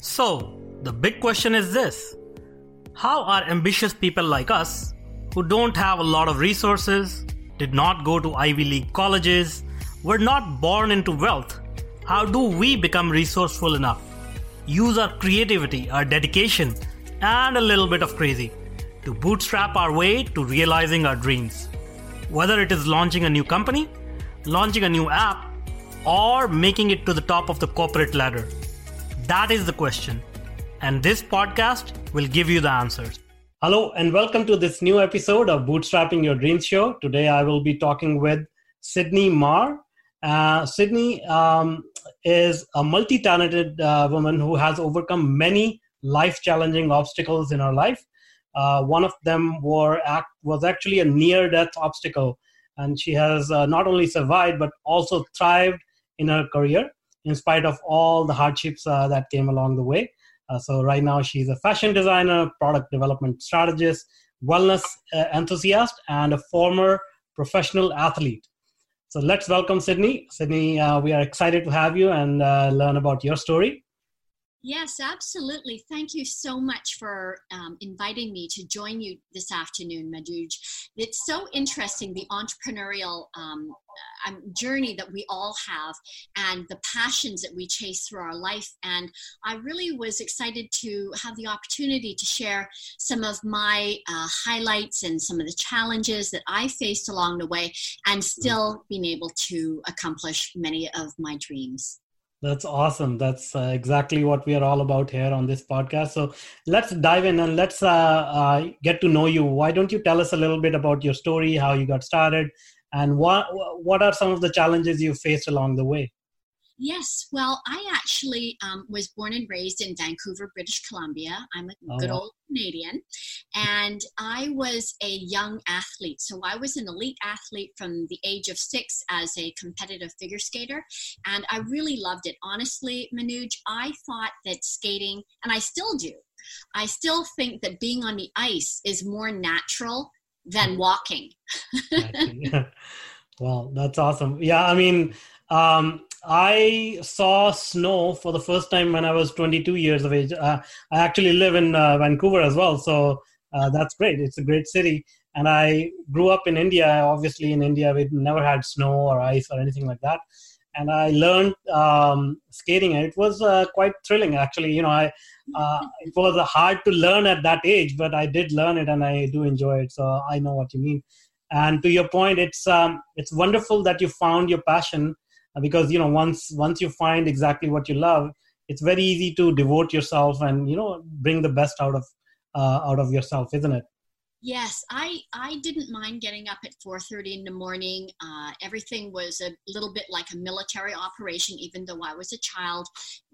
So, the big question is this How are ambitious people like us, who don't have a lot of resources, did not go to Ivy League colleges, were not born into wealth, how do we become resourceful enough? Use our creativity, our dedication, and a little bit of crazy to bootstrap our way to realizing our dreams. Whether it is launching a new company, launching a new app, or making it to the top of the corporate ladder. That is the question. And this podcast will give you the answers. Hello, and welcome to this new episode of Bootstrapping Your Dreams Show. Today I will be talking with Sydney Marr. Uh, Sydney um, is a multi talented uh, woman who has overcome many life challenging obstacles in her life. Uh, one of them were act, was actually a near death obstacle, and she has uh, not only survived but also thrived in her career in spite of all the hardships uh, that came along the way. Uh, so right now she's a fashion designer, product development strategist, wellness uh, enthusiast, and a former professional athlete. So let's welcome Sydney. Sydney, we are excited to have you and learn about your story. Yes, absolutely. Thank you so much for um, inviting me to join you this afternoon, Manoj. It's so interesting the entrepreneurial um, um, journey that we all have and the passions that we chase through our life. And I really was excited to have the opportunity to share some of my uh, highlights and some of the challenges that I faced along the way and still being able to accomplish many of my dreams. That's awesome. That's uh, exactly what we are all about here on this podcast. So let's dive in and let's uh, uh, get to know you. Why don't you tell us a little bit about your story, how you got started, and what what are some of the challenges you faced along the way? Yes, well, I actually um, was born and raised in Vancouver, British Columbia. I'm a oh, good old Canadian. And I was a young athlete. So I was an elite athlete from the age of six as a competitive figure skater. And I really loved it. Honestly, Manoj, I thought that skating, and I still do, I still think that being on the ice is more natural than mm-hmm. walking. well, that's awesome. Yeah, I mean, um, I saw snow for the first time when I was 22 years of age. Uh, I actually live in uh, Vancouver as well, so uh, that's great. It's a great city. And I grew up in India. Obviously, in India, we never had snow or ice or anything like that. And I learned um, skating, and it was uh, quite thrilling. Actually, you know, I uh, it was hard to learn at that age, but I did learn it, and I do enjoy it. So I know what you mean. And to your point, it's um, it's wonderful that you found your passion because you know once once you find exactly what you love it's very easy to devote yourself and you know bring the best out of uh, out of yourself isn't it Yes, I, I didn't mind getting up at 4.30 in the morning. Uh, everything was a little bit like a military operation, even though I was a child.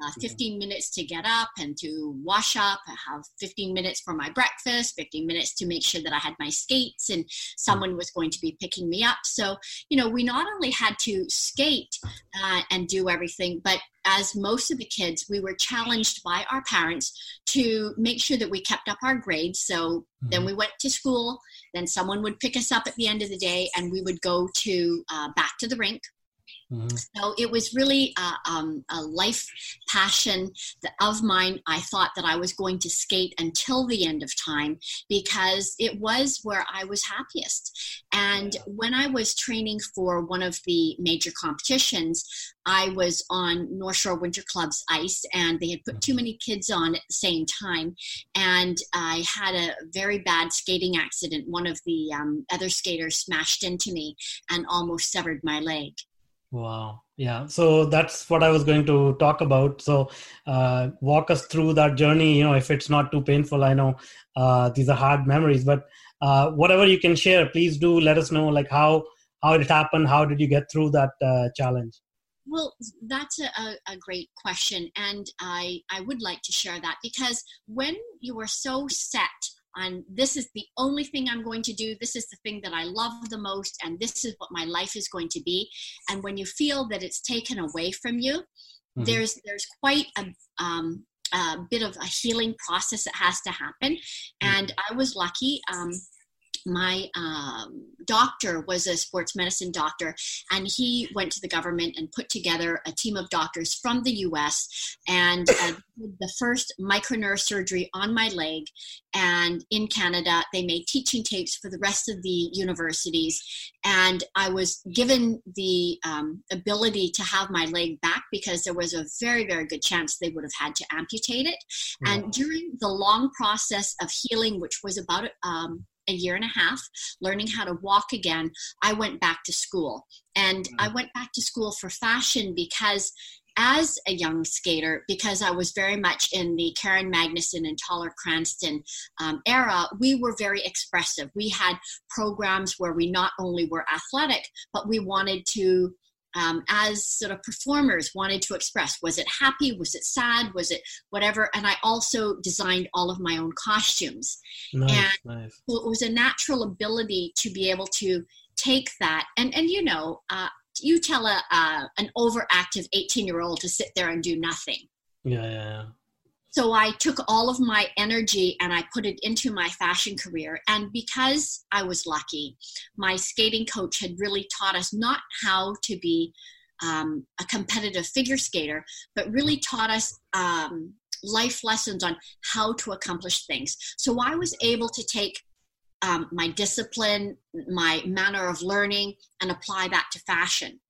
Uh, 15 minutes to get up and to wash up. I have 15 minutes for my breakfast, 15 minutes to make sure that I had my skates and someone was going to be picking me up. So, you know, we not only had to skate uh, and do everything, but as most of the kids, we were challenged by our parents to make sure that we kept up our grades. So mm-hmm. then we went to school, then someone would pick us up at the end of the day, and we would go to uh, back to the rink Mm-hmm. So it was really a, um, a life passion of mine. I thought that I was going to skate until the end of time because it was where I was happiest. And when I was training for one of the major competitions, I was on North Shore Winter Club's ice, and they had put too mm-hmm. many kids on at the same time. And I had a very bad skating accident. One of the um, other skaters smashed into me and almost severed my leg. Wow. Yeah. So that's what I was going to talk about. So uh, walk us through that journey. You know, if it's not too painful, I know uh, these are hard memories, but uh, whatever you can share, please do let us know. Like how how it happened. How did you get through that uh, challenge? Well, that's a, a, great question, and I I would like to share that because when you are so set on this is the only thing I'm going to do. This is the thing that I love the most, and this is what my life is going to be. And when you feel that it's taken away from you, mm-hmm. there's there's quite a um, a bit of a healing process that has to happen. Mm-hmm. And I was lucky. Um, my um, doctor was a sports medicine doctor, and he went to the government and put together a team of doctors from the US and uh, the first micronerve surgery on my leg. And in Canada, they made teaching tapes for the rest of the universities. And I was given the um, ability to have my leg back because there was a very, very good chance they would have had to amputate it. And during the long process of healing, which was about um, a year and a half learning how to walk again i went back to school and i mm. went back to school for fashion because as a young skater, because I was very much in the Karen Magnussen and Toller Cranston um, era, we were very expressive. We had programs where we not only were athletic, but we wanted to um, as sort of performers wanted to express. Was it happy? Was it sad? Was it whatever? And I also designed all of my own costumes. Nice, and nice. It was a natural ability to be able to take that and and you know uh, you tell a uh, an overactive 18 year old to sit there and do nothing yeah, yeah, yeah so I took all of my energy and I put it into my fashion career. And because I was lucky, my skating coach had really taught us not how to be um, a competitive figure skater, but really taught us um, life lessons on how to accomplish things. So I was able to take um, my discipline, my manner of learning, and apply that to fashion.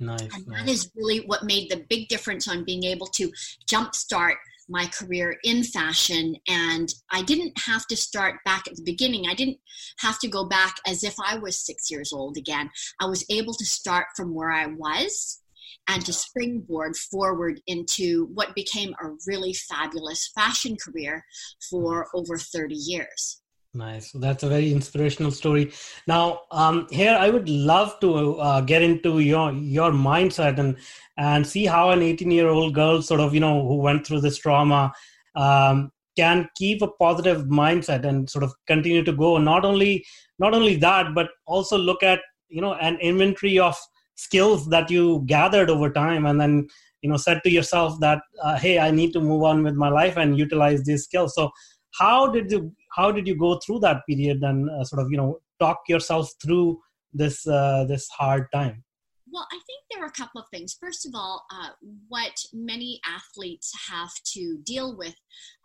Nice, and nice. that is really what made the big difference on being able to jumpstart my career in fashion and i didn't have to start back at the beginning. I didn't have to go back as if i was six years old again. I was able to start from where i was and to springboard forward into what became a really fabulous fashion career for over 30 years Nice. That's a very inspirational story. Now, um, here I would love to uh, get into your your mindset and and see how an 18 year old girl, sort of you know, who went through this trauma, um, can keep a positive mindset and sort of continue to go. Not only not only that, but also look at you know an inventory of skills that you gathered over time, and then you know said to yourself that uh, hey, I need to move on with my life and utilize these skills. So how did you how did you go through that period and uh, sort of you know talk yourself through this uh, this hard time well, I think there are a couple of things. First of all, uh, what many athletes have to deal with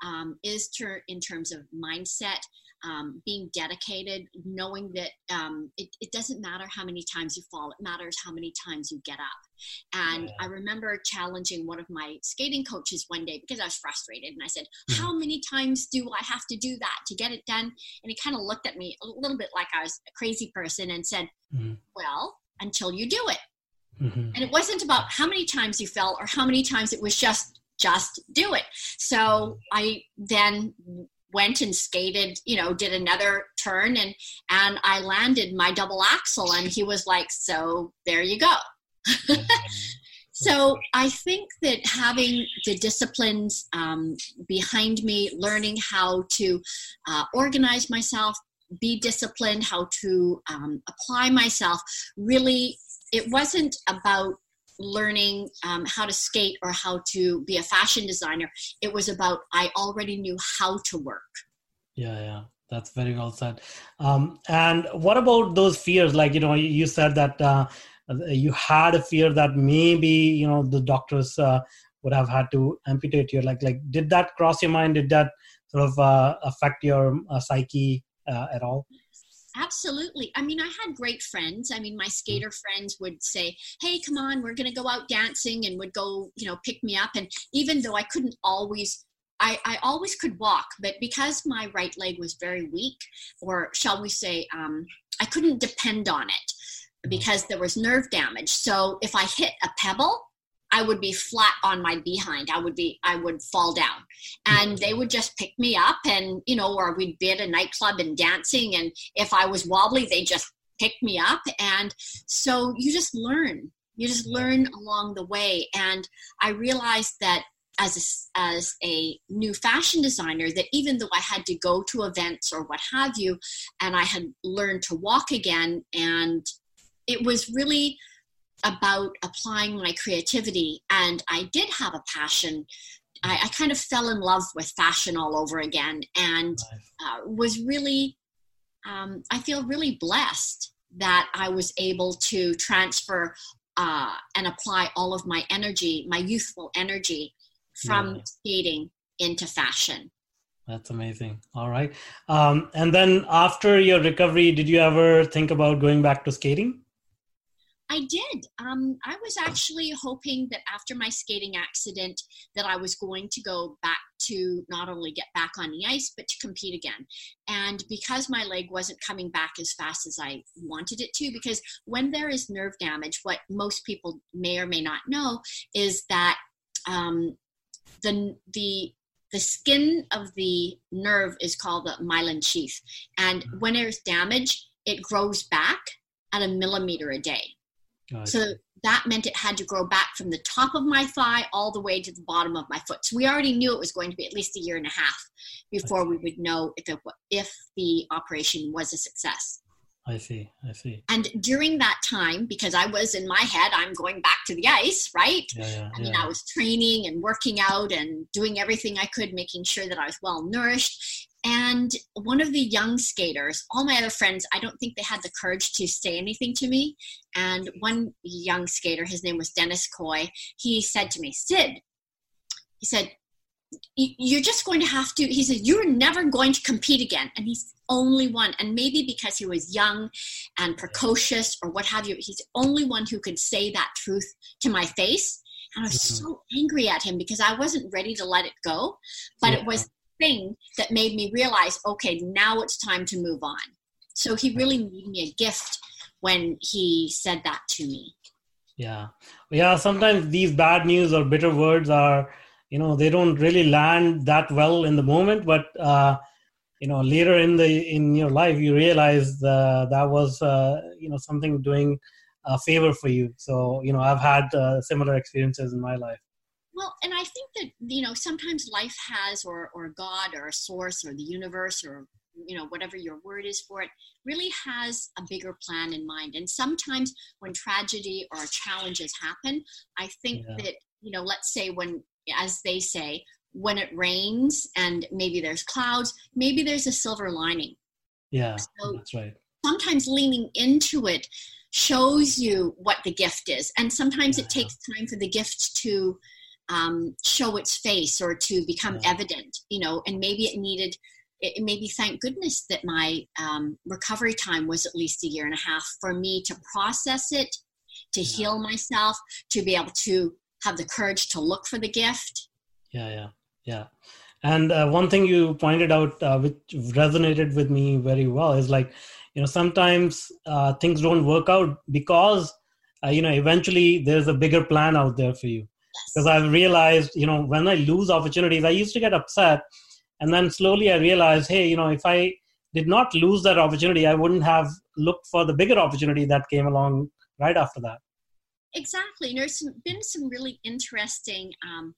um, is ter- in terms of mindset um, being dedicated, knowing that um, it, it, doesn't matter how many times you fall, it matters how many times you get up. And yeah. I remember challenging one of my skating coaches one day because I was frustrated. And I said. How many times do I have to do that to get it done? And he kind of looked at me a little bit like I was a crazy person and said, mm-hmm. Well, until you do it. Mm-hmm. And it wasn't about how many times you fell or how many times it was just just do it. So. I then went and skated you know did another turn and and i landed my double axel and he was like so there you go. So i think that having the disciplines um, behind me learning how to uh, organize myself be disciplined how to um, apply myself really it wasn't about learning um, how to skate or how to be a fashion designer. It was about I already knew how to work. Yeah, yeah. That's very well said. Um, and what about those fears? Like, you know, you said that uh, you had a fear that maybe, you know, the doctors uh, would have had to amputate you. Like, like, did that cross your mind? Did that sort of uh, affect your uh, psyche uh, at all? Absolutely. I mean, I had great friends. I mean, my skater friends would say, Hey, come on, we're going to go out dancing and would go, you know, pick me up. And even though I couldn't always, I, I always could walk, but because my right leg was very weak, or shall we say, um, I couldn't depend on it because there was nerve damage. So if I hit a pebble, I would be flat on my behind. I would be, I would fall down. And they would just pick me up and, you know, or we'd be at a nightclub and dancing. And if I was wobbly, they just pick me up. And so you just learn. You just learn along the way. And I realized that as a, as a new fashion designer that even though I had to go to events or what have you, and I had learned to walk again, and it was really about applying my creativity and i did have a passion I, I kind of fell in love with fashion all over again and uh, was really um, I feel really blessed that I was able to transfer uh, and apply all of my energy, my youthful energy, from yeah. skating into fashion. That's amazing. All right. Um, and then after your recovery, did you ever think about going back to skating? I did. Um, I was actually hoping that after my skating accident, that I was going to go back to not only get back on the ice but to compete again. And because my leg wasn't coming back as fast as I wanted it to, because when there is nerve damage, what most people may or may not know is that um, the the the skin of the nerve is called the myelin sheath, and when there's damage, it grows back at a millimeter a day. So that meant it had to grow back from the top of my thigh all the way to the bottom of my foot. So we already knew it was going to be at least a year and a half before we would know if, it, if the operation was a success. I see. I see. And during that time, because I was in my head, I'm going back to the ice, right? Yeah, yeah, I mean, yeah. I was training and working out and doing everything I could, making sure that I was well nourished. And one of the young skaters, all my other friends, I don't think they had the courage to say anything to me. And one young skater, his name was Dennis Coy, he said to me, Sid, he said, you're just going to have to he said you're never going to compete again. And he's only one and maybe because he was young and precocious or what have you he's only one who could say that truth to my face. And i was mm-hmm. so angry at him because i wasn't ready to let it go but yeah. it was the thing that made me realize okay now it's time to move on. So he really made me a gift when he said that to me. Yeah. Yeah sometimes these bad news or bitter words are you know they don't really land that well in the moment but uh, you know later in the in your life you realize uh, that was uh, you know something doing a favor for you. So you know i've had uh, similar experiences in my life. Well and i think that you know sometimes life has or or god or a source or the universe or you know whatever your word is for it really has a bigger plan in mind. And sometimes when tragedy or challenges happen i think yeah. that you know let's say when as they say, when it rains and maybe there's clouds, maybe there's a silver lining. Yeah, so that's right. Sometimes leaning into it shows you what the gift is, and sometimes yeah. it takes time for the gift to um, show its face or to become yeah. evident. You know, and maybe it needed. It, maybe thank goodness that my um, recovery time was at least a year and a half for me to process it, to yeah. heal myself, to be able to have the courage to look for the gift. Yeah, yeah, yeah. And uh, one thing you pointed out, uh, which resonated with me very well, is like, you know, sometimes uh, things don't work out because, uh, you know, eventually there's a bigger plan out there for you. Because I've realized, you know, when I lose opportunities, I used to get upset. And then slowly I realized, hey, you know, if I did not lose that opportunity, I wouldn't have looked for the bigger opportunity that came along right after that exactly. And there's some, been some really interesting, um,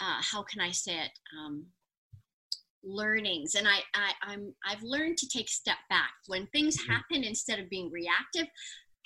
uh, how can I say it, um, learnings. And I, I, I'm, I've learned to take a step back when things mm-hmm. happen instead of being reactive.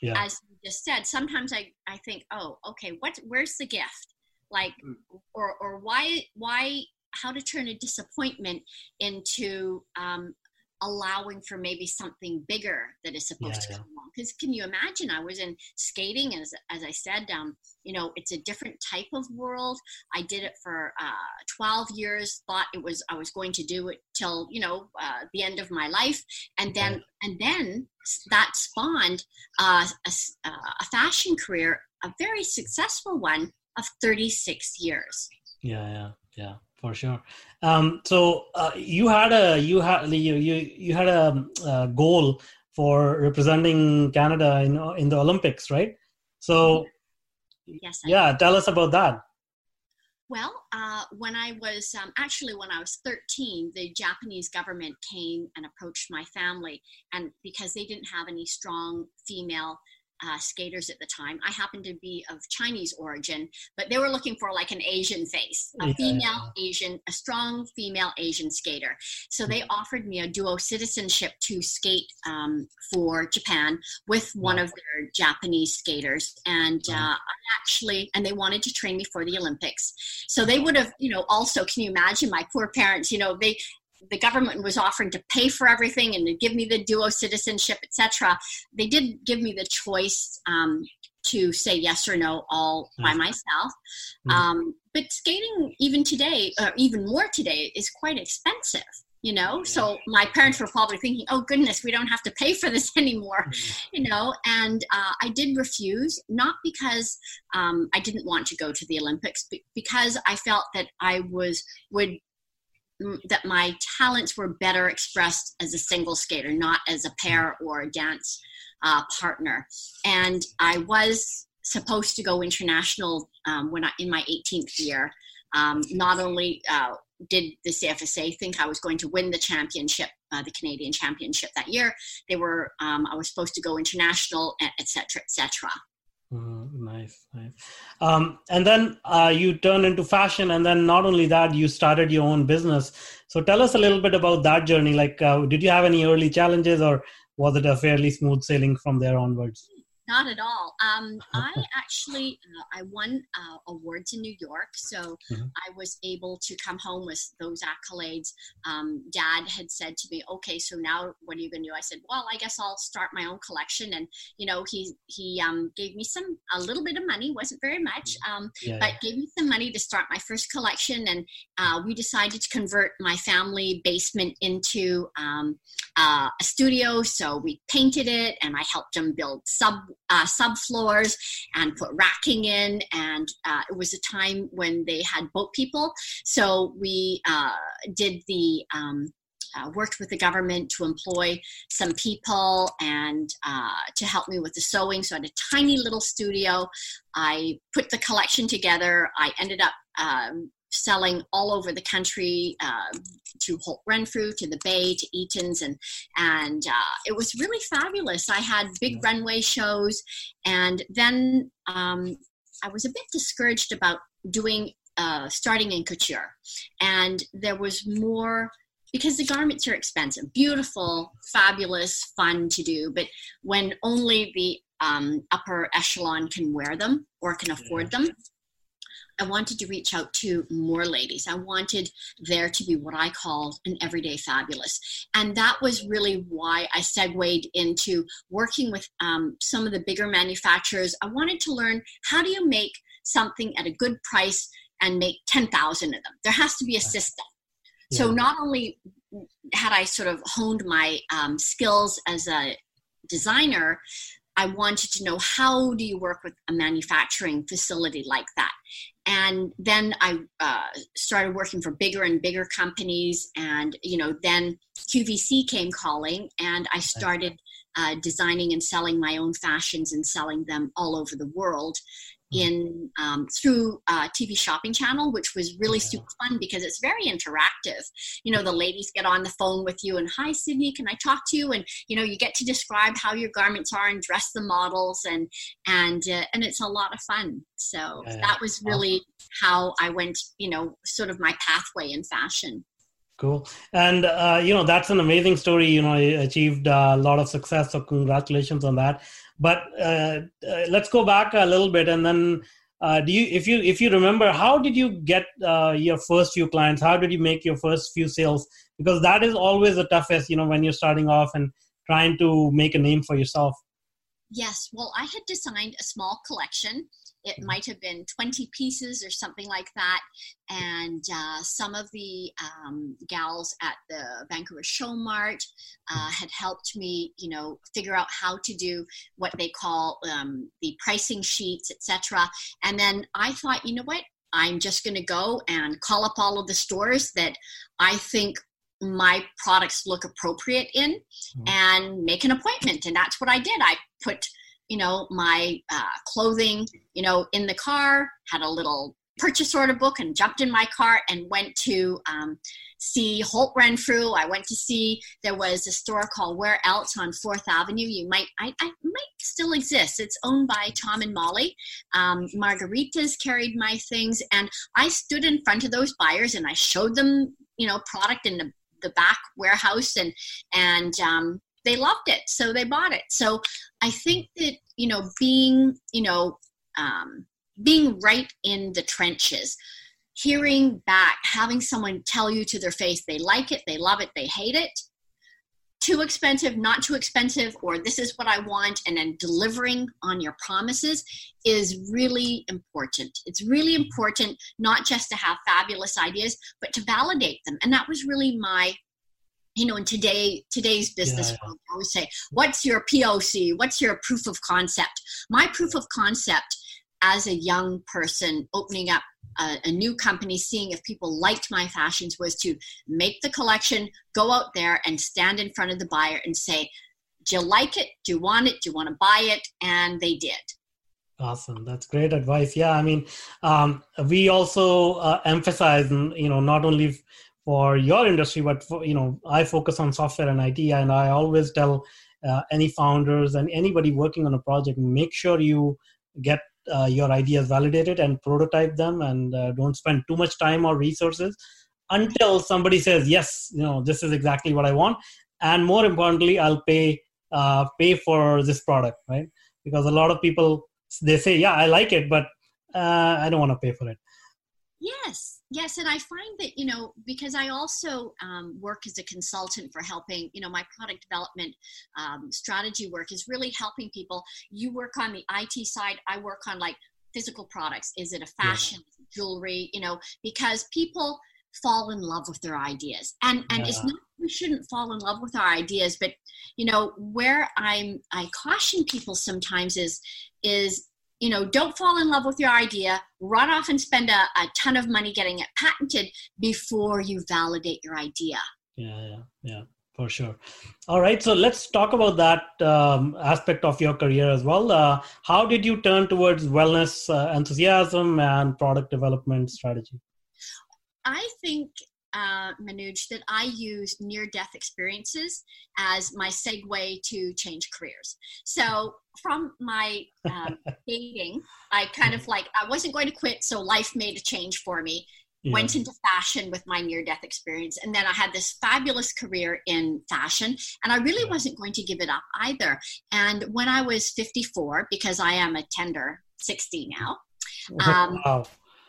Yeah. As you just said, sometimes I, I think, oh, okay, what, where's the gift? Like, mm. or, or why, why, how to turn a disappointment into um, allowing for maybe something bigger that is supposed yeah, to come along. Because can you imagine i was in skating as, as i said um, you know it's a different type of world. I did it for uh, 12 years thought it was i was going to do it till you know uh, the end of my life. And then right. and then that spawned uh, a, a fashion career a very successful one of 36 years. Yeah yeah yeah for sure. Um, so uh, you had a you had you you, you had a, a, goal for representing Canada in in the Olympics, right? So yes, I yeah, tell us about that. Well, uh, when I was um, actually when I was 13, the Japanese government came and approached my family, and because they didn't have any strong female uh, skaters at the time. I happened to be of Chinese origin, but they were looking for like an Asian face, a yeah. female Asian, a strong female Asian skater. So they offered me a dual citizenship to skate um, for Japan with one of their Japanese skaters. And uh, actually, and they wanted to train me for the Olympics. So they would have, you know, also, can you imagine my poor parents, you know, they, the government was offering to pay for everything and to give me the dual citizenship, etc., they did give me the choice um, to say yes or no all by mm-hmm. myself. Mm-hmm. Um, but skating, even today, or even more today, is quite expensive you know so my parents were probably thinking oh goodness we don't have to pay for this anymore mm-hmm. you know and uh, i did refuse not because um, i didn't want to go to the olympics but because i felt that i was would that my talents were better expressed as a single skater not as a pair or a dance uh, partner and i was supposed to go international um, when I, in my 18th year um, not only uh, did the CFSA think I was going to win the championship, uh, the Canadian championship that year. They were, um, I was supposed to go international, etc., etc. Mm, nice, nice. Um, and then uh, you turned into fashion, and then not only that, you started your own business. So tell us a little bit about that journey. Like, uh, did you have any early challenges, or was it a fairly smooth sailing from there onwards? Not at all. Um, I actually uh, I won uh, awards in New York, so mm-hmm. I was able to come home with those accolades. Um, Dad had said to me, "Okay, so now what are you going to do?" I said, "Well, I guess I'll start my own collection." And you know, he he um, gave me some a little bit of money, wasn't very much, mm-hmm. um, yeah, but yeah. gave me some money to start my first collection. And uh, we decided to convert my family basement into um, uh, a studio. So we painted it, and I helped them build sub uh, subfloors and put racking in. And uh, it was a time when they had boat people. So we uh, did the um, uh, worked with the government to employ some people and uh, to help me with the sewing. So I had a tiny little studio. I put the collection together. I ended up um, selling all over the country uh, to Holt Renfrew, to the Bay, to Eaton's, and and uh, it was really fabulous. I had big runway shows, and then um, I was a bit discouraged about doing uh, starting in couture, and there was more because the garments are expensive, beautiful, fabulous, fun to do, but when only the um, upper echelon can wear them or can afford them I wanted to reach out to more ladies. I wanted there to be what I called an everyday fabulous. And that was really why I segued into working with um, some of the bigger manufacturers. I wanted to learn how do you make something at a good price and make 10,000 of them? There has to be a system. Yeah. So not only had I sort of honed my um, skills as a designer, I wanted to know how do you work with a manufacturing facility like that and then I uh, started working for bigger and bigger companies, and you know, then QVC came calling, and I started uh, designing and selling my own fashions and selling them all over the world in um, through uh, TV shopping channel, which was really yeah. super fun because it's very interactive. You know, the ladies get on the phone with you and hi Sydney, can I talk to you? And you know, you get to describe how your garments are and dress the models and and uh, and it's a lot of fun. So yeah. that was really how I went. You know, sort of my pathway in fashion. Cool. And, uh, you know, that's an amazing story. You know, achieved a lot of success. So, congratulations on that. But uh, uh, let's go back a little bit and then. Uh, do you, if you, if you remember, how did you get uh, your first few clients? How did you make your first few sales? Because that is always the toughest, you know, when you're starting off and trying to make a name for yourself. Yes, well, I had designed a small collection it might have been 20 pieces or something like that. And uh, some of the um, gals at the Vancouver Show Mart uh, had helped me, you know, figure out how to do what they call um, the pricing sheets, etc. And then I thought, you know what? I'm just going to go and call up all of the stores that I think my products look appropriate in mm-hmm. and make an appointment. And that's what I did. I put you know, my uh, clothing, you know, in the car, had a little purchase order book and jumped in my car and went to um, see Holt Renfrew. I went to see there was a store called Where Else on Fourth Avenue. You might, I, I might still exist. It's owned by Tom and Molly. Um, Margaritas carried my things, and I stood in front of those buyers and I showed them, you know, product in the the back warehouse and and um, they loved it, so they bought it. So I think that you know, being you know, um, being right in the trenches. hearing back, having someone tell you to their face they like it, they love it, they hate it, too expensive, not too expensive, or this is what I want, and then delivering on your promises is really important. It's really important not just to have fabulous ideas, but to validate them. And that was really my you know in today today's business yeah, world i always say what's your poc what's your proof of concept my proof of concept as a young person opening up a, a, new company, seeing if people liked my fashions was to make the collection, go out there and stand in front of the buyer and say, Do you like it? Do you want it? Do you want to buy it? And they did. Awesome. That's great advice. Yeah. I mean, um, we also uh, emphasize, you know, not only for your industry, but for, you know, I focus on software and IT, and I always tell uh, any founders and anybody working on a project, make sure you get uh, your ideas validated and prototype them and uh, don't spend too much time or resources until somebody says yes you know this is exactly what i want. And more importantly i'll pay uh, pay for this product right? Because a lot of people they say yeah i like it but uh, i don't want to pay for it yes yes and i find that you know because i also um, work as a consultant for helping you know my product development um, strategy work is really helping people you work on the it side i work on like physical products is it a fashion yeah. jewelry you know because people fall in love with their ideas and and yeah. it's not we shouldn't fall in love with our ideas but you know where i'm i caution people sometimes is is you know, don't fall in love with your idea, run off and spend a, a ton of money getting it patented before you validate your idea. Yeah, yeah, yeah, for sure. All right, so let's talk about that um, aspect of your career as well. Uh, how did you turn towards wellness uh, enthusiasm and product development strategy? I think uh, Manoj, that I use near death experiences as my segue to change careers. So, from my um, dating, I kind of like, I wasn't going to quit, so life made a change for me. Yeah. Went into fashion with my near death experience. And then I had this fabulous career in fashion, and I really wasn't going to give it up either. And when I was 54, because I am a tender 60 now, um, wow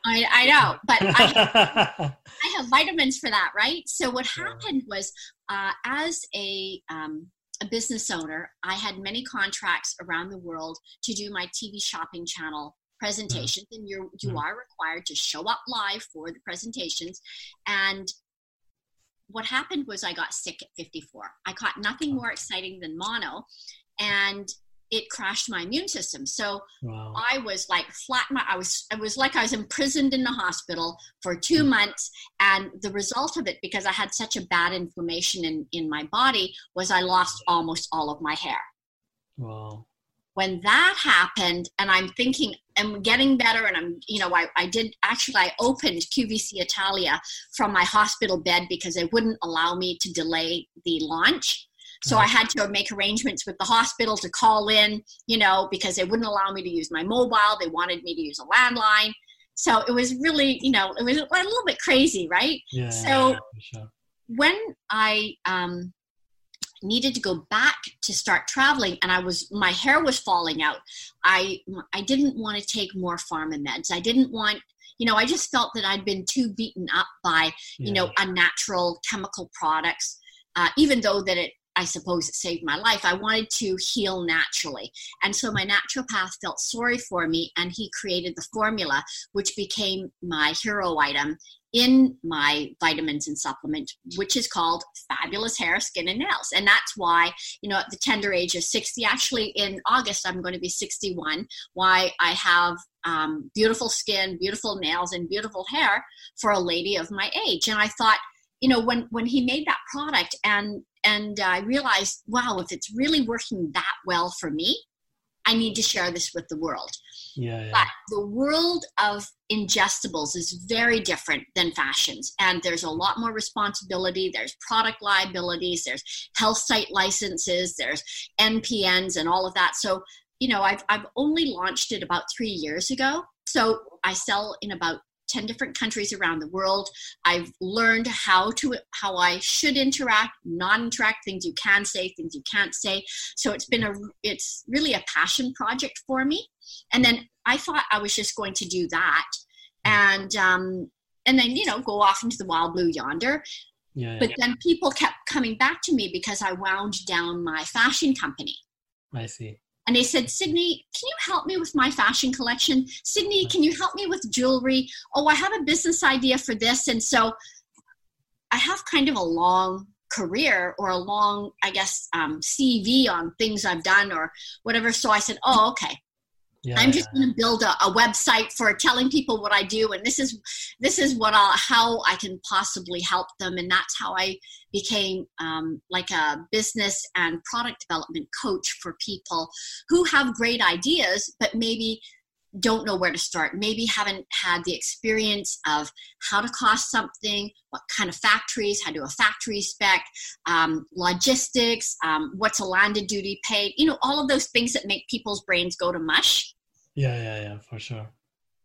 I, I know, but I, I, have vitamins for that, right? So what happened was, uh, as a um, a business owner, I had many contracts around the world to do my TV shopping channel presentations, mm. and you you mm. are required to show up live for the presentations. And what happened was I got sick at 54. I caught nothing more exciting than mono, and it crashed my immune system. So wow. I was like flat. My, I was, it was like I was imprisoned in the hospital for two mm. months. And the result of it, because I had such a bad inflammation in, in my body, was I lost almost all of my hair. Wow. When that happened, and I'm thinking, I'm getting better, and I'm, you know, I, I did actually, I opened QVC Italia from my hospital bed because they wouldn't allow me to delay the launch so I had to make arrangements with the hospital to call in, you know, because they wouldn't allow me to use my mobile. They wanted me to use a landline. So it was really, you know, it was a little bit crazy, right? Yeah, so yeah, sure. when I um, needed to go back to start traveling and I was my hair was falling out, I I didn't want to take more pharma meds. I didn't want you know, I just felt that I'd been too beaten up by, you know, unnatural chemical products. Uh, even though that it I suppose it saved my life. I wanted to heal naturally. And so my naturopath felt sorry for me and he created the formula, which became my hero item in my vitamins and supplement, which is called Fabulous Hair, Skin, and Nails. And that's why, you know, at the tender age of 60, actually in August, I'm going to be 61, why I have um, beautiful skin, beautiful nails, and beautiful hair for a lady of my age. And I thought, you know when when he made that product and and i realized wow if it's really working that well for me i need to share this with the world. Yeah, yeah. but the world of ingestibles is very different than fashions and there's a lot more responsibility there's product liabilities there's health site licenses there's npns and all of that. So you know i've, I've only launched it about three years ago. So i sell in about 10 different countries around the world. I've learned how to how i should interact not interact things you can say things you can't say. So it's been a it's really a passion project for me. And then i thought i was just going to do that. And um and then you know go off into the wild blue yonder. Yeah, yeah. but then people kept coming back to me because i wound down my fashion company. I see and they said sydney can you help me with my fashion collection? Sydney can you help me with jewelry? Oh i have a business idea for this. And so i have kind of a long career or a long i guess um, cv on things i've done or whatever. So i said oh okay yeah, I'm just going to build a, a, website for telling people what I do, and this is this is what I'll, how I can possibly help them, and that's how I became um, like a business and product development coach for people who have great ideas, but maybe don't know where to start, maybe haven't had the experience of how to cost something, what kind of factories, how to do a factory spec, um, logistics, um, what's a landed duty paid, you know, all of those things that make people's brains go to mush. Yeah, yeah, yeah, for sure.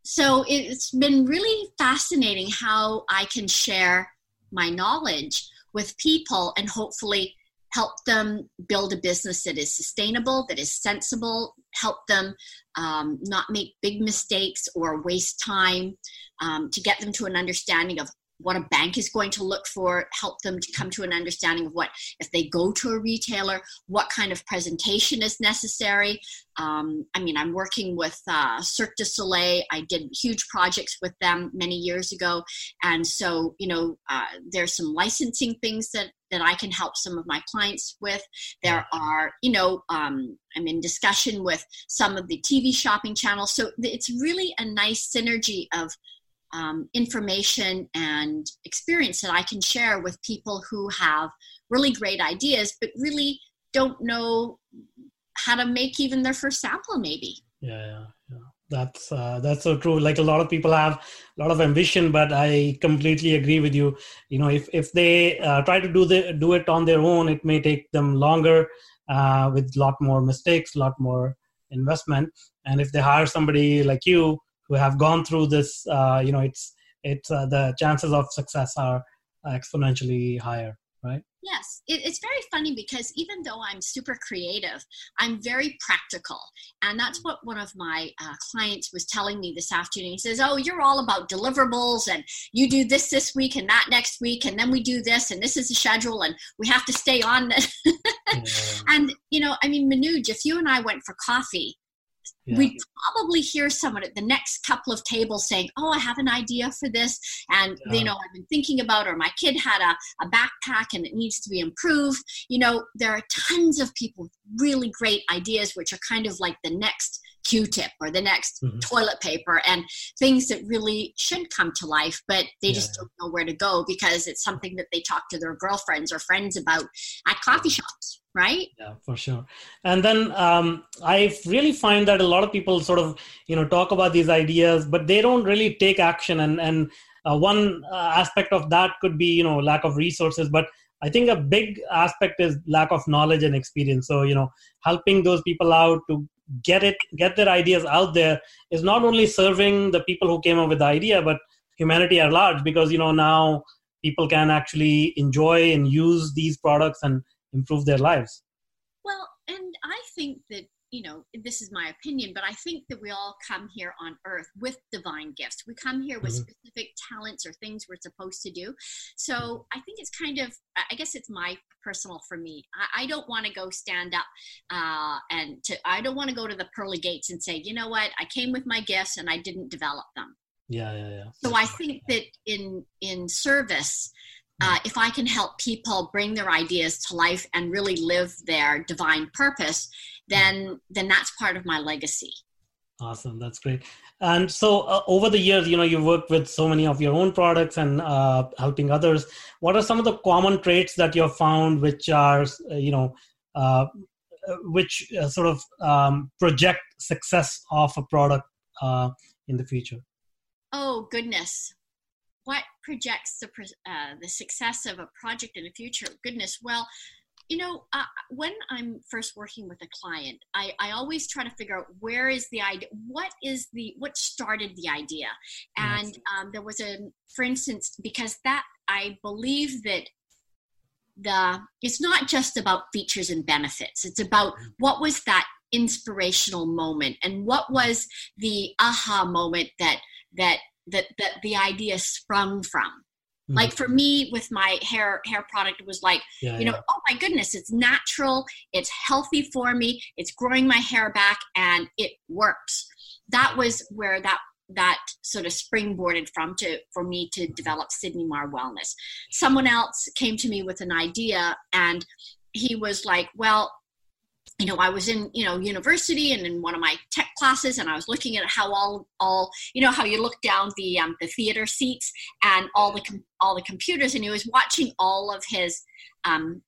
So it's been really fascinating how I can share my knowledge with people and hopefully help them build a business that is sustainable, that is sensible, help them um, not make big mistakes or waste time, um, to get them to an understanding of what a bank is going to look for, help them to come to an understanding of what, if they go to a retailer, what kind of presentation is necessary. Um, I mean, I'm working with uh, Cirque du Soleil. I did huge projects with them many years ago. And so, you know, uh, there's some licensing things that, that I can help some of my clients with. There are, you know, um, I'm in discussion with some of the TV shopping channels. So it's really a nice synergy of um, information and experience that I can share with people who have really great ideas, but really don't know how to make even their first sample, maybe. Yeah, yeah, yeah. That's uh, that's so true. Like a lot of people have a lot of ambition, but I completely agree with you. You know, if if they uh, try to do the do it on their own, it may take them longer uh, with a lot more mistakes, a lot more investment. And if they hire somebody like you who have gone through this, uh, you know, it's it's uh, the chances of success are exponentially higher, right? Yes, it, it's very funny because even though I'm super creative, I'm very practical. And that's what one of my uh, clients was telling me this afternoon. He says, Oh, you're all about deliverables and you do this this week and that next week, and then we do this, and this is the schedule, and we have to stay on this. yeah. And, you know, I mean, Manoj, if you and I went for coffee, yeah. we'd probably hear someone at the next couple of tables saying, Oh, I have an idea for this. And, yeah. you know, I've been thinking about, or my kid had a, a backpack and it needs to be improved. You know, there are tons of people with really great ideas, which are kind of like the next Q-tip or the next mm-hmm. toilet paper and things that really should come to life, but they yeah. just don't know where to go because it's something that they talk to their girlfriends or friends about at coffee shops right yeah for sure and then um, i really find that a lot of people sort of you know talk about these ideas but they don't really take action and and uh, one uh, aspect of that could be you know lack of resources but i think a big aspect is lack of knowledge and experience. So you know helping those people out to get it get their ideas out there is not only serving the people who came up with the idea but humanity at large because you know now people can actually enjoy and use these products and improve their lives. Well and i think that you know this is my opinion but i think that we all come here on earth with divine gifts. We come here with mm-hmm. specific talents or things we're supposed to do. So i think it's kind of i guess it's my personal for me i, I don't want to go stand up uh, and to i don't want to go to the pearly gates and say you know what? I came with my gifts and i didn't develop them. Yeah yeah yeah. So i think that in in service uh, if I can help people bring their ideas to life and really live their divine purpose, then then that's part of my legacy. Awesome, that's great. And so, uh, over the years, you know, you've worked with so many of your own products and uh, helping others. What are some of the common traits that you've found, which are, uh, you know, uh, which uh, sort of um, project success of a product in the future? Oh goodness, what projects the uh, the success of a project in the future? Goodness, well, you know, uh, when I'm first working with a client, I, I always try to figure out where is the idea, what is the what started the idea, and um, there was a, for instance, because that I believe that the it's not just about features and benefits. It's about mm-hmm. what was that inspirational moment and what was the aha moment that that that that the idea sprung from. Mm-hmm. Like for me, with my hair hair product, was like, yeah, you know, oh my goodness, it's natural, it's healthy for me, it's growing my hair back, and it works. That was where that that sort of springboarded from to for me to develop Sydney Mar Wellness. Someone else came to me with an idea, and he was like, well you know, I was in, you know, university and in one of my tech classes, and I was looking at how all, all, you know, how you look down the um, the theater seats and all the com- all the computers, and he was watching all of his, um,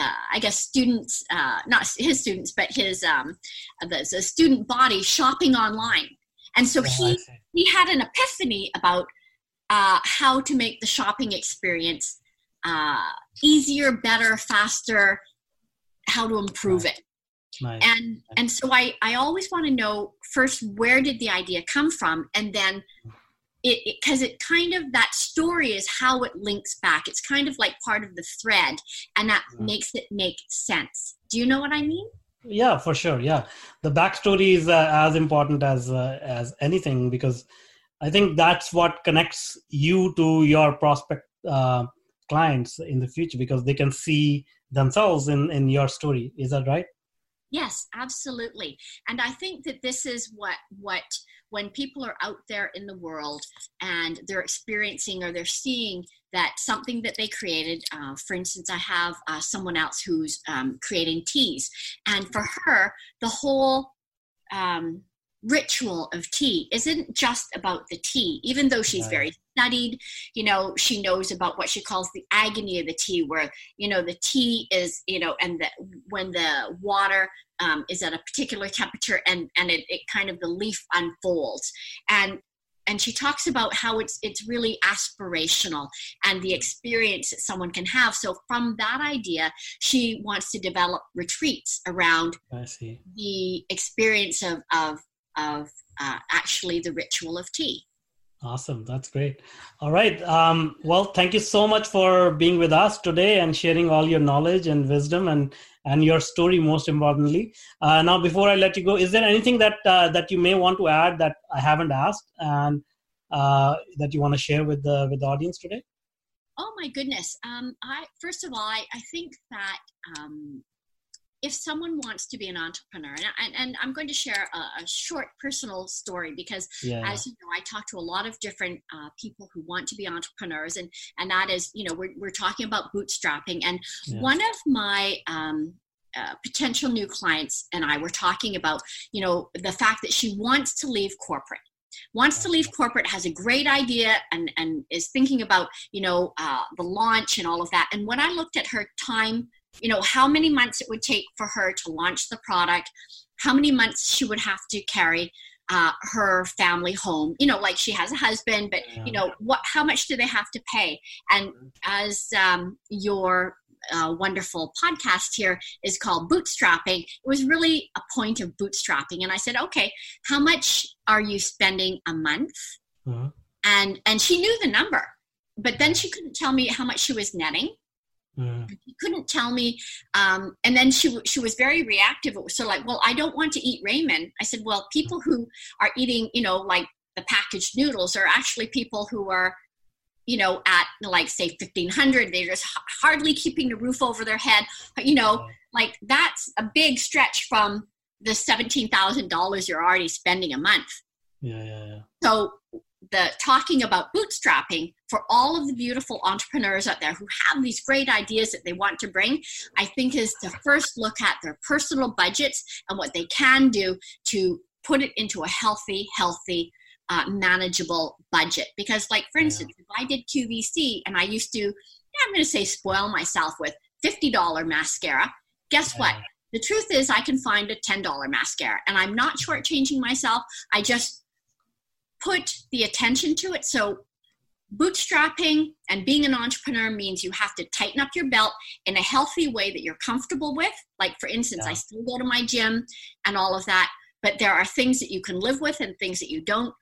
uh, I guess, students, uh, not his students, but his um, the, the student body shopping online, and so oh, he he had an epiphany about uh, how to make the shopping experience uh, easier, better, faster, how to improve it Nice. And and so I I always want to know first where did the idea come from, and then it because it, it, kind of that story is how it links back. It's kind of like part of the thread, and that mm-hmm. makes it make sense. Do you know what I mean? Yeah, for sure. Yeah, the backstory is uh, as important as uh, as anything because I think that's what connects you to your prospect uh, clients in the future because they can see themselves in in your story. Is that right? Yes, absolutely. And I think that this is what what when people are out there in the world and they're experiencing or they're seeing that something that they created uh, for instance i have uh, someone else who's um, creating teas and for her the whole um, ritual of tea isn't just about the tea even though she's right. very studied you know she knows about what she calls the agony of the tea where you know the tea is you know and the, when the water um, is at a particular temperature and and it, it kind of the leaf unfolds. And and she talks about how it's it's really aspirational and the experience that someone can have. So from that idea she wants to develop retreats around the experience of of of uh, actually the ritual of tea. Awesome. That's great. All right. Um, well, thank you so much for being with us today and sharing all your knowledge and wisdom and and your story most importantly. Uh, now, before I let you go, is there anything that uh, that you may want to add that I haven't asked and uh, that you want to share with the with the audience today? Oh my goodness. Um, I first of all, I, I think that um, if someone wants to be an entrepreneur, and, and, and I'm going to share a, a, short personal story because, yeah. as you know, I talk to a lot of different uh, people who want to be entrepreneurs, and and that is, you know, we're we're talking about bootstrapping, and yes. one of my um, uh, potential new clients and I were talking about, you know, the fact that she wants to leave corporate wants to leave corporate has a great idea and, and is thinking about you know uh, the launch and all of that and when i looked at her time you know how many months it would take for her to launch the product how many months she would have to carry uh, her family home. You know like she has a husband but you know what how much do they have to pay? And as um, your uh, wonderful podcast here is called bootstrapping it was really a point of bootstrapping. And i said okay how much are you spending a month? Uh-huh. and and she knew the number but then she couldn't tell me how much she was netting Mm. He couldn't tell me. Um, and then she, she was very reactive. It was so like, well, I don't want to eat ramen. I said, well, people who are eating, you know, like the packaged noodles are actually people who are, you know, at like say 1500, they're just hardly keeping the roof over their head. You know, like that's a big stretch from the $17,000 you're already spending a month. Yeah, yeah, yeah. So the talking about bootstrapping for all of the beautiful entrepreneurs out there who have these great ideas that they want to bring i think is to first look at their personal budgets and what they can do to put it into a healthy healthy uh, manageable budget. Because like for instance if i did qvc and i used to i'm going to say spoil myself with $50 mascara guess what? The truth is i can find a $10 mascara and i'm not shortchanging myself. I just put the attention to it. So, bootstrapping and being an entrepreneur means you have to tighten up your belt in a healthy way that you're comfortable with. Like, for instance, yeah. I still go to my gym and all of that, but there are things that you can live with and things that you don't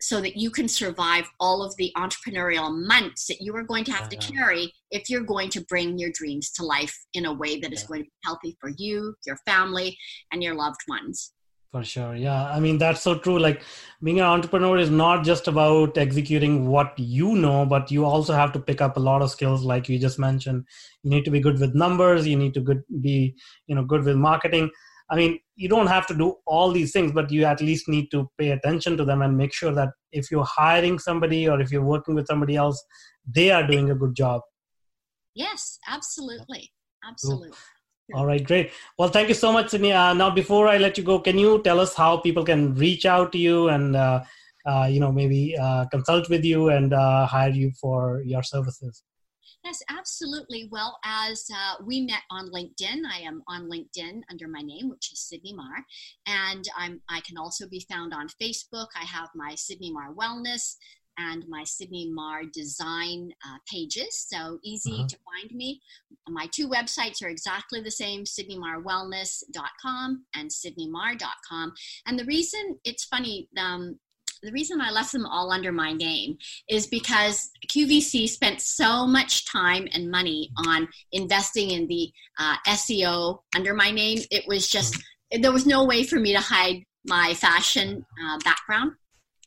so that you can survive all of the entrepreneurial months that you are going to have to carry if you're going to bring your dreams to life in a way that is going to be healthy for you, your family, and your loved ones. For sure. Yeah. I mean, that's so true. Like being an entrepreneur is not just about executing what you know, but you also have to pick up a lot of skills, like you just mentioned. You need to be good with numbers. You need to good, be, you know, good with marketing. I mean, you don't have to do all these things, but you at least need to pay attention to them and make sure that if you're hiring somebody or if you're working with somebody else, they are doing a good job. Yes, absolutely. Absolutely. Cool. All right, great. Well, thank you so much, Sydney. Uh, now, before I let you go, can you tell us how people can reach out to you and, uh, uh, you know, maybe uh, consult with you and uh, hire you for your services? Yes, absolutely. Well, as uh, we met on LinkedIn, I am on LinkedIn under my name, which is Sydney Marr, and I'm I can also be found on Facebook. I have my Sydney Marr Wellness and my Sydney Marr design uh, pages. So easy uh-huh. to find me. My two websites are exactly the same sydneymarrwellness.com and sydneymarr.com. And the reason it's funny, um, the reason I left them all under my name is because QVC spent so much time and money on investing in the uh, SEO under my name. It was just, mm-hmm. there was no way for me to hide my fashion uh, background.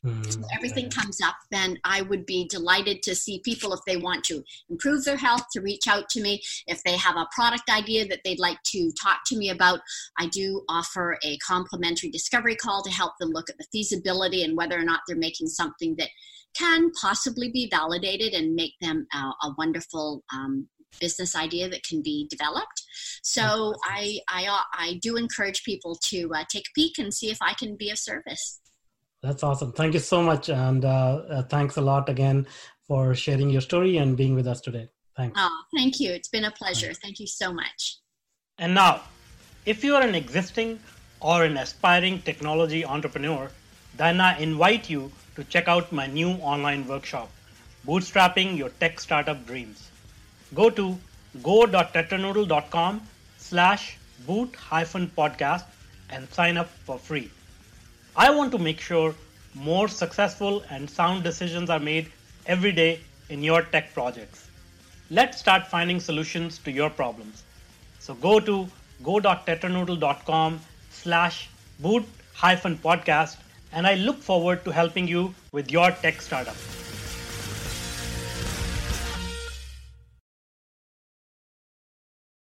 Mm, everything comes up, then I would be delighted to see people if they want to improve their health to reach out to me. If they have a product idea that they'd like to talk to me about, I do offer a complimentary discovery call to help them look at the feasibility and whether or not they're making something that can possibly be validated and make them a, a wonderful um, business idea that can be developed. So I, I, I do encourage people to uh, take a peek and see if I can be of service. That's awesome. Thank you so much. And uh, uh, thanks a lot again for sharing your story and being with us today. Thanks. Oh, thank you. It's been a pleasure. Thank you so much. And now, if you are an existing or an aspiring technology entrepreneur, then I invite you to check out my new online workshop, Bootstrapping Your Tech Startup Dreams. Go to go.tetranoodle.com slash boot hyphen podcast and sign up for free. I want to make sure more successful and sound decisions are made every day in your tech projects. Let's start finding solutions to your problems. So go to go.tetranoodle.com slash boot hyphen podcast and I look forward to helping you with your tech startup.